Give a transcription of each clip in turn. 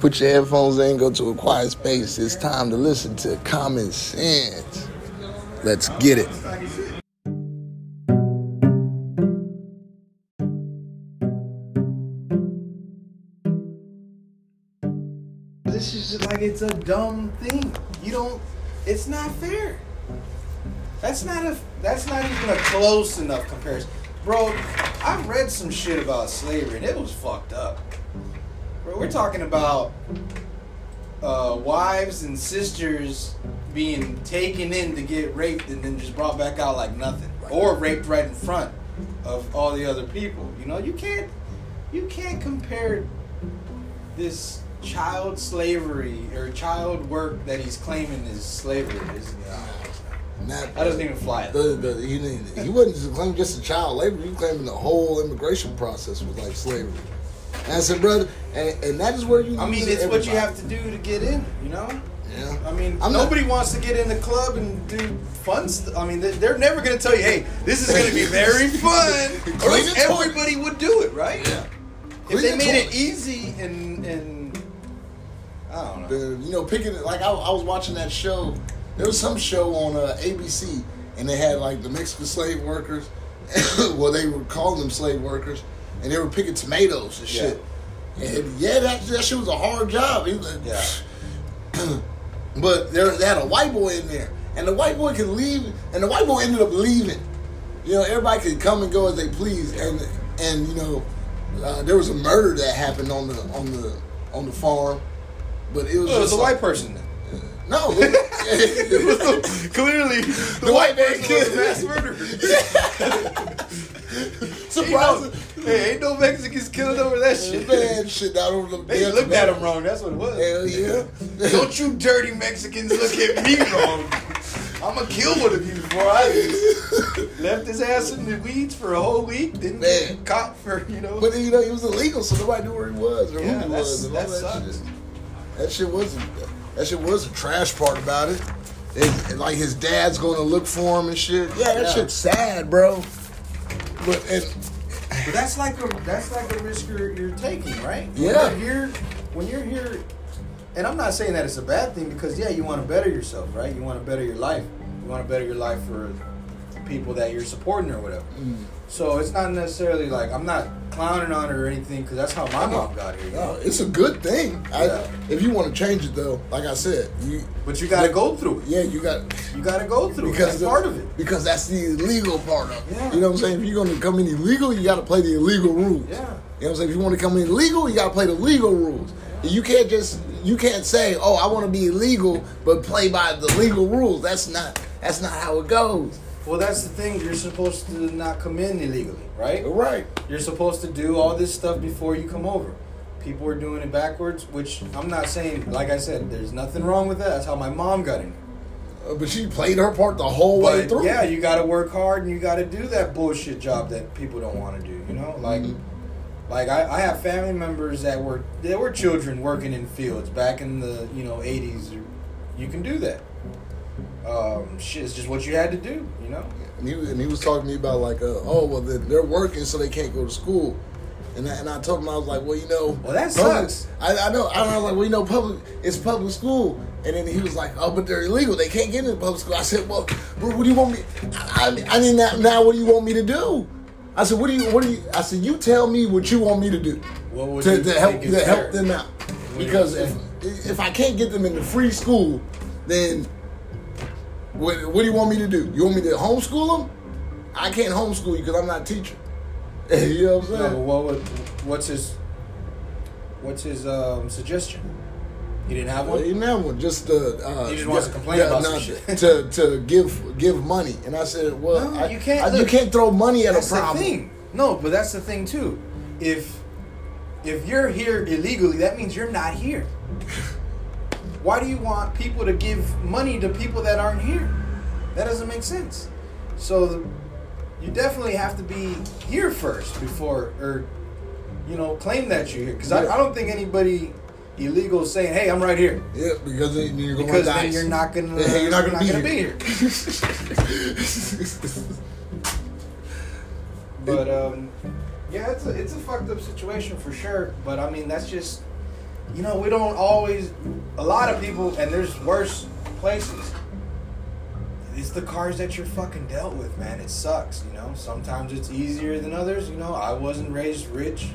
Put your headphones in, go to a quiet space. It's time to listen to Common Sense. Let's get it. This is just like it's a dumb thing. You don't. It's not fair. That's not a. That's not even a close enough comparison, bro. I've read some shit about slavery and it was fucked up. We're talking about uh, wives and sisters being taken in to get raped and then just brought back out like nothing, or raped right in front of all the other people. You know, you can't. You can't compare this child slavery or child work that he's claiming is slavery is Not, that doesn't even fly. The, the, he, he wasn't just claiming just a child labor. He claiming the whole immigration process was like slavery. And I said, brother, and, and that is where you. I mean, it's what you have to do to get in. You know. Yeah. I mean, I'm not- nobody wants to get in the club and do fun stuff. I mean, they- they're never going to tell you, "Hey, this is going to be very fun," or else toilet. everybody would do it, right? Yeah. If they the made it easy and and I don't know. the you know picking it like I, I was watching that show. There was some show on uh, ABC, and they had like the Mexican slave workers. well, they were calling them slave workers, and they were picking tomatoes and Yeah. shit. And yeah, that that shit was a hard job. He was- Yeah. but there they had a white boy in there, and the white boy could leave, and the white boy ended up leaving. You know, everybody could come and go as they please, and and you know, uh, there was a murder that happened on the on the on the farm, but it was Well, it was just a like- white person. No, it was- Clearly, The white man person was killed- mass murderer. surprising. Hey, ain't no Mexicans killing over that shit. Man, shit down over the They looked at him wrong. That's what it was. Hell yeah. Don't you dirty Mexicans look at me wrong. I'm gonna kill one of you before I leave. Left his ass in the weeds for a whole week. Didn't Man. get caught for you know. But you know, he was illegal, so nobody knew where he was or Yeah, who he was and all that shit. That shit was that shit was a trash part about it. It- like his dad's going to look for him and shit. Yeah, that Yeah. shit's sad, bro. But But that's like a that's like a risk you're, you're taking, right? Yeah. When you're here, when you're here, and I'm not saying that it's a bad thing because yeah, you want to better yourself, right? You want to better your life. You want to better your life for people that you're supporting or whatever. Mm. So it's not necessarily like I'm not clowning on it or anything because that's how my mom got here. no, it's a good thing. I, if you want to change it though, like I said, you But you got to go through it. yeah, you got You got to go through it. because That's the- part of it. Because that's the illegal part of it. Yeah. You know what I'm saying? If you're going to come in illegal, you got to play the illegal rules. Yeah. You know what I'm saying? If you want to come in legal, you got to play the legal rules. You can't just you can't say, "Oh, I want to be illegal," but play by the legal rules. That's not that's not how it goes. Well, that's the thing. You're supposed to not come in illegally, right? Right. You're supposed to do all this stuff before you come over. People are doing it backwards, which I'm not saying. Like I said, there's nothing wrong with that. That's how my mom got in. Uh, but she played her part the whole way through. yeah, you got to work hard and you got to do that bullshit job that people don't want to do. You know, like, like I, I have family members that were they were children working in fields back in the you know 80s. You can do that. Um, shit, it's just what you had to do. You know. And he, was- and he was talking to me about like, uh, oh, well, they're, they're working, so they can't go to school. And I, and I told him I was like, well, you know, Well, that public- sucks. I, I know. I was like, well, you know, public, it's public school. And then he was like, oh, but they're illegal. They can't get into public school. I said, well, bro, what do you want me? I, I, I mean, now, now, what do you want me to do? I said, what do you, what do you? I said, you tell me what you want me to do What would to, you to help to help them out. you Because if if I can't get them into free school, then what, what do you want me to do? You want me to homeschool them? I can't homeschool you because I'm not a teacher. you know what I'm No, saying? but what would, what's his what's his um, suggestion? He didn't have Well, one. you never just uh, uh, He just wants to complain about some no, shit. to to give give money, and I said, well, No, I, you can't- I- you can't throw money at a problem. the thing. No, but that's the thing too. If if you're here illegally, that means you're not here. Why do you want people to give money to people that aren't here? That doesn't make sense. So the, you definitely have to be here first before, or you know, claim that you're here. Because I, Yeah. I don't think anybody illegal is saying, "Hey, I'm right here." Yeah, because then you're going Because to then you're not gonna, Yeah, you're not gonna here. be here. But um, yeah, it's a it's a fucked up situation for sure. But I mean, that's just you know, we don't always. A lot of people, and there's worse places. It's the cars that you're fucking dealt with, man. It sucks, you know. Sometimes it's easier than others. You know, I wasn't raised rich.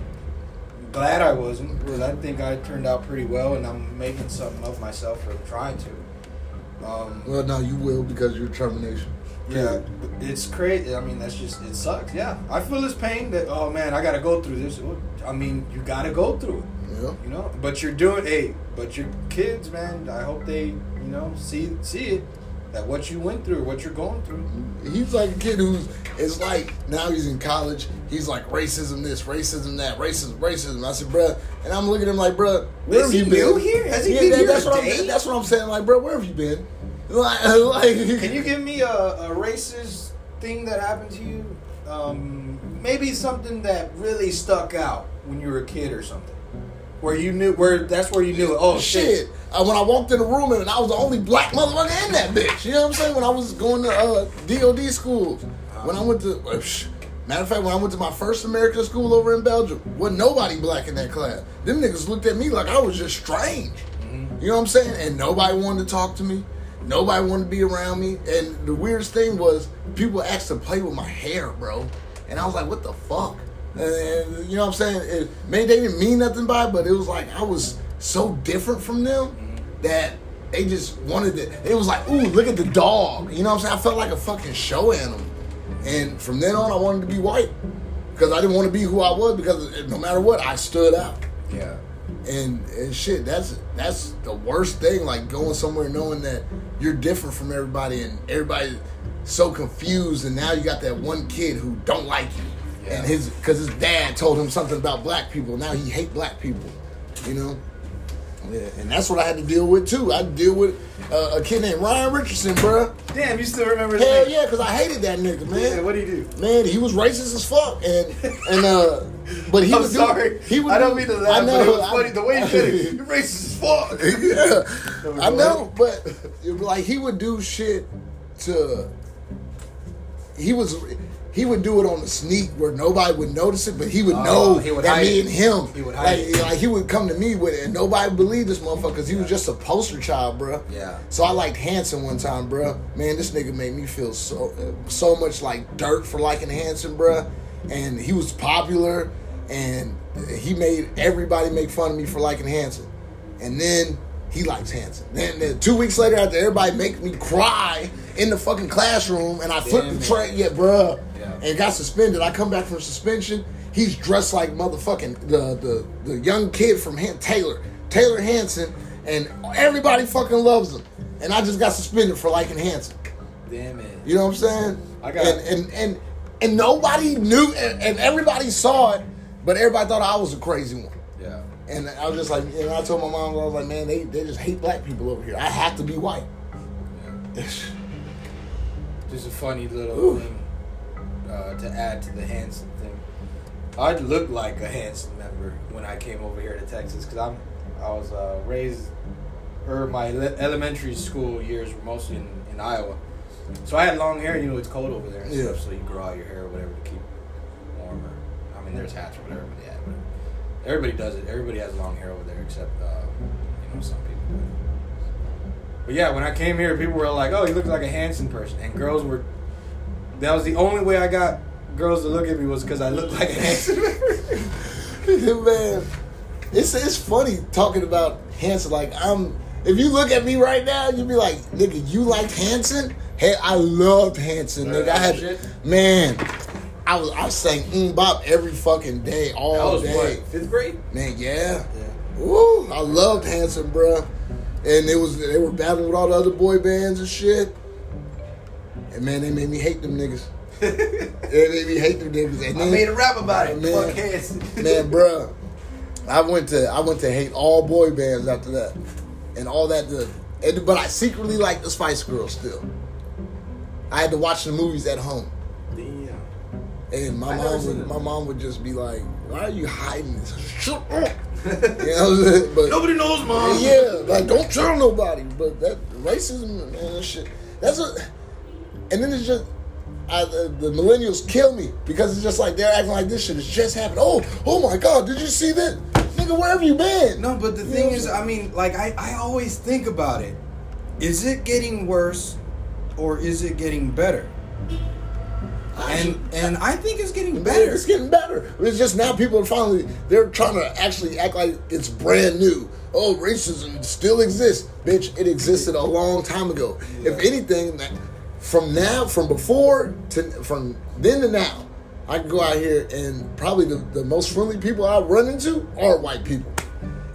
Glad I wasn't, because I think I turned out pretty well, and I'm making something of myself for trying to. Um, Well, no, you will because of your termination. yeah, it's crazy. I mean, that's just it sucks. Yeah, I feel this pain that oh man, I gotta go through this. I mean, you gotta go through it. Yeah. You know, but you're doing hey, but your kids, man. I hope they you know see see it that what you went through, what you're going through. He's like a kid who's it's like now he's in college. He's like racism this, racism that, racism, racism. I said, bruh, and I'm looking at him like, bruh, where Is have he you been? here? Has he yeah, been that- here that's what? I'm. That's what I'm saying. Like, bruh, where have you been? Like, like Can you give me a, a racist thing that happened to you? Um, maybe something that really stuck out when you were a kid or something, where you knew where that's where you knew. It. Oh shit. shit. Uh, when I walked in the room and I was the only black motherfucker in that bitch. You know what I'm saying? When I was going to uh, DOD school. When I went to, uh, psh, matter of fact, when I went to my first American school over in Belgium, wasn't nobody black in that class. Them niggas looked at me like I was just strange. You know what I'm saying? And nobody wanted to talk to me. Nobody wanted to be around me. And the weirdest thing was people asked to play with my hair, bro. And I was like, what the fuck? And, and you know what I'm saying? It, maybe they didn't mean nothing by it, but it was like I was so different from them that they just wanted to. It was like, ooh, look at the dog. You know what I'm saying? I felt like a fucking show animal. And from then on, I wanted to be white because I didn't want to be who I was because eh, no matter what, I stood out Yeah. and, and shit that's that's the worst thing like going somewhere knowing that you're different from everybody and everybody so confused and now you got that one kid who don't like you Yeah. and his because his dad told him something about black people now he hate black people you know yeah, and that's what I had to deal with too. I had to deal with uh, a kid named Ryan Richardson, bruh. Damn, you still remember his Hell name? yeah, because I hated that nigga, man. Yeah, what did he do? Man, he was racist as fuck, and and uh, but he I'm would do- sorry. he would I don't do- mean to laugh, I know, but it was I- funny. The way he did it, you're racist as fuck. yeah, I know, but it like he would do shit to. He was, he would do it on the sneak where nobody would notice it, but he would Oh, know he would that me it. and him. He would like, it. like he would come to me with it, and nobody believed this motherfucker because he was just a poster child, bruh. Yeah. So I liked Hanson one time, bruh. Man, this nigga made me feel so so much like dirt for liking Hanson, bruh. And he was popular, and he made everybody make fun of me for liking Hanson. And then he likes Hanson. Then, then two weeks later, after everybody make me cry in the fucking classroom, and I flipped Damn the train, yeah, bruh, Yeah. And got suspended. I come back from suspension. He's dressed like motherfucking the the, the young kid from Han- Taylor, Taylor Hanson, and everybody fucking loves him. And I just got suspended for liking Hanson. Damn it. You know what I'm saying? I got- and and and, and nobody knew, and, and everybody saw it, but everybody thought I was a crazy one. Yeah. And I was just like, and I told my mom, I was like, man, they, they just hate black people over here. I have to be white. Just a funny little Ooh. thing uh, to add to the Hanson thing. I looked like a Hanson member when I came over here to Texas because I'm I was uh, raised or my le- elementary school years were mostly in, in Iowa, so I had long hair. You know it's cold over there and Yeah. stuff, so you grow out your hair or whatever to keep warmer. I mean, there's hats or whatever, but yeah, but everybody does it. Everybody has long hair over there except uh, you know some people. But yeah, when I came here, people were like, "Oh, you look like a Hanson person," and girls were. That was the only way I got girls to look at me was because I looked like a Hanson. man, it's it's funny talking about Hanson. Like I'm, if you look at me right now, you'd be like, nigga, you liked Hanson? Hey, I loved Hanson, nigga. I had, Shit. man, I was I sang mm bop every fucking day, that all was day. what fifth grade. Man, yeah. Yeah. Woo, I loved Hanson, bruh. And it was they were battling with all the other boy bands and shit. And man, they made me hate them niggas. they made me hate them niggas. And I then, made a rap about it. Man. Fuck Hanson. man, bruh. I went to I went to hate all boy bands after that, and all that. The, and, but I secretly liked the Spice Girls still. I had to watch the movies at home, Damn. and my I mom would my mom would just be like, "Why are you hiding this? Shut up!" you know what I'm saying? But Nobody knows, mom. yeah, like don't tell nobody. But that racism, man, that shit. That's a. And then it's just. I, the, the millennials kill me because it's just like they're acting like this shit has just happened. Oh, oh my God! Did you see that? Nigga, where have you been? No, but the You thing is, I'm mean, like I, I always think about it. Is it getting worse or is it getting better? And and I think it's getting better. It's getting better. It's just now people are finally they're trying to actually act like it's brand new. Oh, racism still exists, bitch. It existed a long time ago. If anything, that- from now, from before to from then to now, I can go out here and probably the, the most friendly people I run into are white people.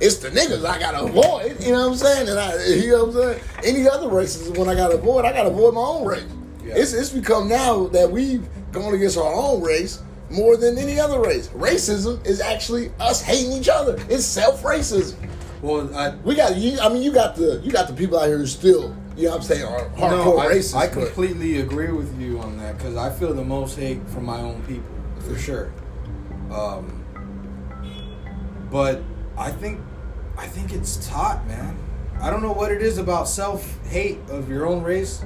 It's the niggas I gotta avoid. You know what I'm saying? And I, you know what I'm saying? Any other races when I gotta avoid, I gotta avoid my own race. Yeah. It's it's become now that we've gone against our own race more than any other race. Racism is actually us hating each other. It's self racism. Well, I, We got you. I mean, you got the you got the people out here who still, you know, what I'm saying, are hardcore no, I, racist. I completely agree with you on that because I feel the most hate from my own people for sure. Um, but I think I think it's taught, man. I don't know what it is about self hate of your own race.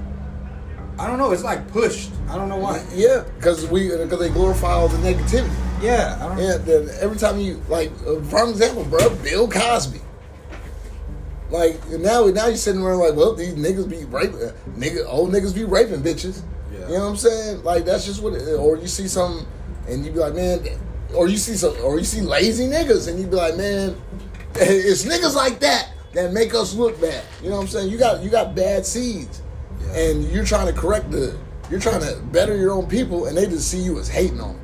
I don't know. It's like pushed. I don't know why. Yeah, because we because they glorify all the negativity. Yeah, I don't. Yeah, every time you like, uh, for example, bro, Bill Cosby. Like now, now you're sitting around like, well, these niggas be raping, nigga, old niggas be raping bitches. Yeah. You know what I'm saying? Like that's just what. It, or you see some, and you be like, man, or you see some, or you see lazy niggas, and you be like, man, it's niggas like that that make us look bad. You know what I'm saying? You got you got bad seeds, Yeah. and you're trying to correct the, you're trying to better your own people, and they just see you as hating on them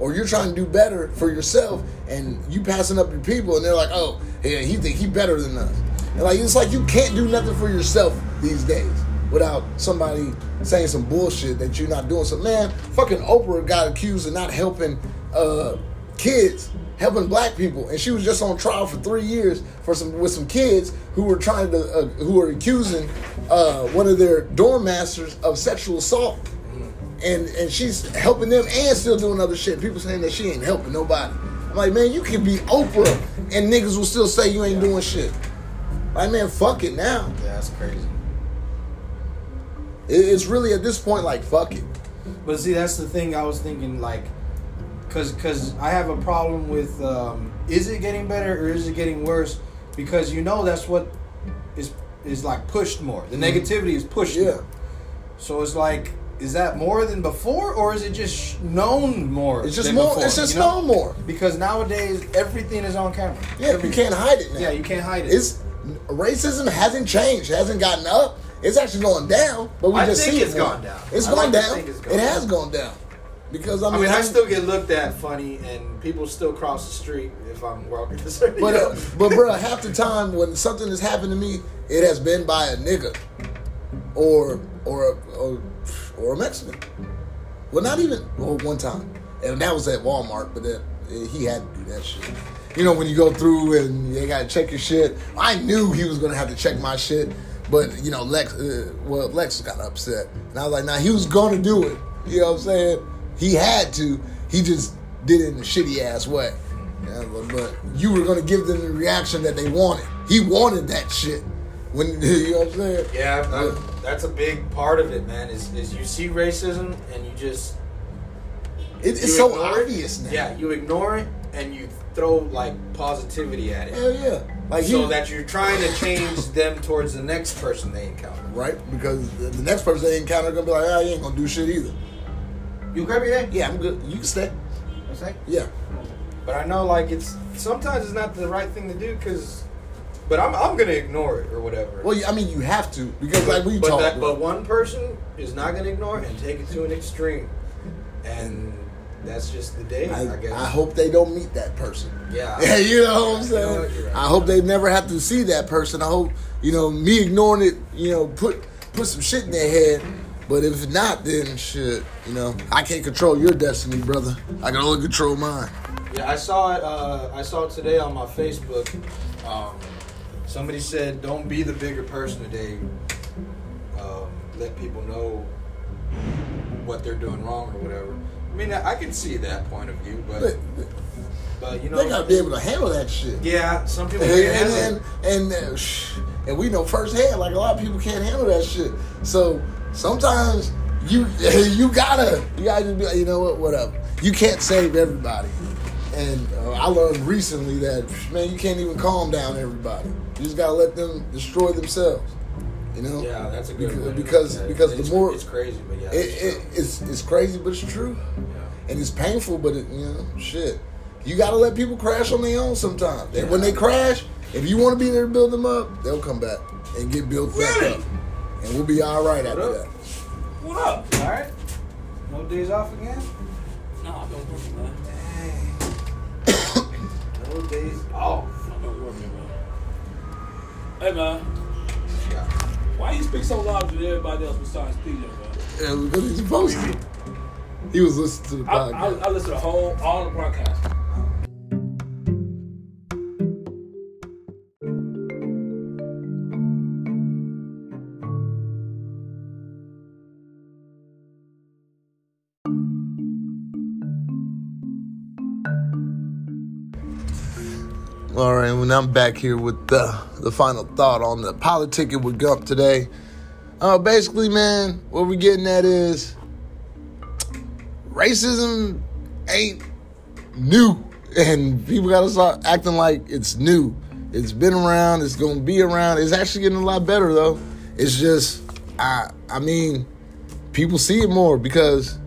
or you're trying to do better for yourself and you passing up your people and they're like, oh, yeah, he think he better than us. And like it's like you can't do nothing for yourself these days without somebody saying some bullshit that you're not doing. So man, fucking Oprah got accused of not helping uh, kids, helping black people, and she was just on trial for three years for some with some kids who were trying to uh, who were accusing uh, one of their dorm masters of sexual assault and and she's helping them and still doing other shit. People saying that she ain't helping nobody. I'm like, man, you can be Oprah and niggas will still say you ain't doing shit. Like, man, fuck it now. Yeah, that's crazy. It's really at this point like fuck it. But see, that's the thing I was thinking, like, cause, cause I have a problem with, um, is it getting better or is it getting worse? Because you know that's what is is like pushed more. The negativity is pushed. Yeah. More. So it's like, is that more than before, or is it just known more? It's just than more. before, it's just you know? known more. Because nowadays everything is on camera. Yeah, you can't hide it now. Yeah, you can't hide it. It's racism hasn't changed. It hasn't gotten up. It's actually going down. But we I just think see it it's more. gone down. It's gone like down. it's gone down. it has gone down. Because I I mean, mean, I still get looked at funny, and people still cross the street if I'm walking the street. But uh, but bro, half the time when something has happened to me, it has been by a nigga, or or or, or a Mexican. Well, not even well, one time, and that was at Walmart. But that he had to do that shit. You know when you go through and you gotta check your shit. I knew he was gonna have to check my shit, but you know Lex, uh, well Lex got upset, and I was like, nah, he was gonna do it. You know what I'm saying? He had to. He just did it in a shitty ass way. Yeah, but, but you were gonna give them the reaction that they wanted. He wanted that shit. When you know what I'm saying? yeah, that's a big part of it, man. Is is you see racism and you just It, it's you so ignore it. obvious now. Yeah, you ignore it and you throw like positivity at it, Hell yeah. Like so he, that you're trying to change them towards the next person they encounter. right because the, the next person they encounter gonna be like, ah, you ain't gonna do shit either. you grab your head. Yeah, I'm good. You can stay. What's that? Yeah. But I know like it's sometimes it's not the right thing to do because, but I'm I'm gonna ignore it or whatever. Well, I mean, you have to because like we but talked. that, but one person is not going to ignore it and take it to an extreme, and that's just the day. I, I, guess. I hope they don't meet that person. Yeah. You know what I'm saying? right. I hope they never have to see that person. I hope, you know, me ignoring it, you know, put put some shit in their head. But if not, then shit, you know, I can't control your destiny, brother. I can only control mine. Yeah, I saw it. Uh, I saw it today on my Facebook. Um, somebody said, "Don't be the bigger person today. Um, let people know what they're doing wrong or whatever." I mean, I, I can see that point of view, but But but you know, they gotta be able to handle that shit. yeah, some people And can't and handle it. and, and, uh, and we know firsthand, like a lot of people can't handle that shit. So sometimes you you gotta you gotta just be like, you know what, whatever. You can't save everybody, and uh, I learned recently that man, you can't even calm down everybody. You just gotta let them destroy themselves. You know? Yeah, that's a good because way because, look at it. because It's- the more it's crazy, but yeah, it, it, it's it's crazy, but it's true, Yeah. and it's painful, but it, you know, shit. You gotta let people crash on their own sometimes. And when they crash, if you want to be there to build them up, they'll come back and get built back up, and we'll be all right after up? that. What up? All right. No days off again. No, I don't work, man. No days off. I don't work, man. Hey, man. Why you speak so loud to everybody else besides PJ, man? Yeah, because he's supposed to. He was listening to the I, podcast. I, I listen to the whole, all the broadcasts. All right, now I'm back here with the, the final thought on the politicking with Gump today. Uh, basically, man, what we're getting at is racism ain't new, and people gotta start acting like it's new. It's been around. It's gonna be around. It's actually getting a lot better though. It's just, I, I mean, people see it more because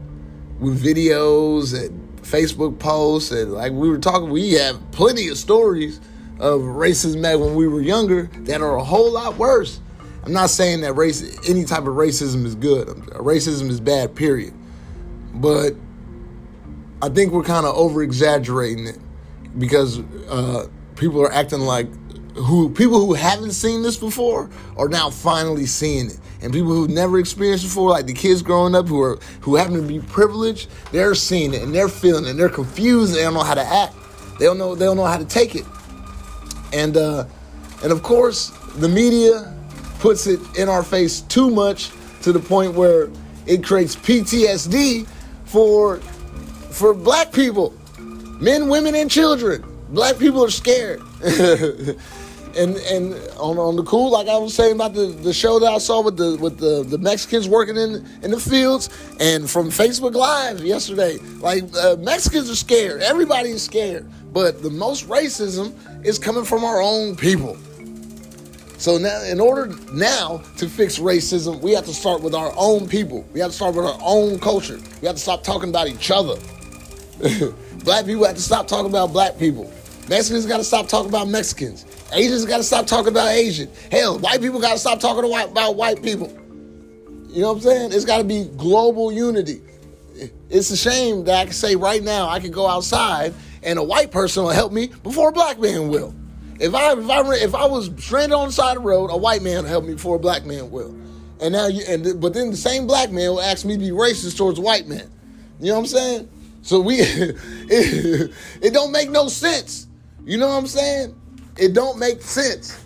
with videos and Facebook posts and like we were talking, we have plenty of stories of racism back when we were younger that are a whole lot worse. I'm not saying that race, any type of racism is good. Racism is bad, period. But I think we're kind of over exaggerating it because uh, people are acting like who people who haven't seen this before are now finally seeing it, and people who've never experienced before, like the kids growing up who are who happen to be privileged, they're seeing it and they're feeling it and they're confused. They don't know how to act. They don't know. They don't know how to take it. And uh, and of course, the media puts it in our face too much to the point where it creates PTSD for for black people, men, women, and children. Black people are scared. and and on, on the cool, like I was saying about the, the show that I saw with the with the, the Mexicans working in in the fields, and from Facebook Live yesterday, like uh, Mexicans are scared. Everybody is scared, but the most racism is coming from our own people. So now, in order now to fix racism, we have to start with our own people. We have to start with our own culture. We have to stop talking about each other. black people have to stop talking about black people. Mexicans got to stop talking about Mexicans. Asians got to stop talking about Asian. Hell, white people got to stop talking about white people. You know what I'm saying? It's got to be global unity. It's a shame that I can say right now I can go outside and a white person will help me before a black man will. If I if I if I was stranded on the side of the road, a white man will help me before a black man will. And now you and but then the same black man will ask me to be racist towards white men. You know what I'm saying? So we it, it don't make no sense. You know what I'm saying? It don't make sense.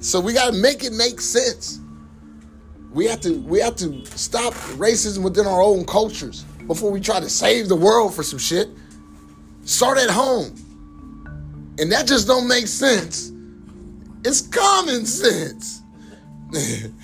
So we got to make it make sense. We have to we have to stop racism within our own cultures before we try to save the world for some shit. Start at home. And that just don't make sense. It's common sense.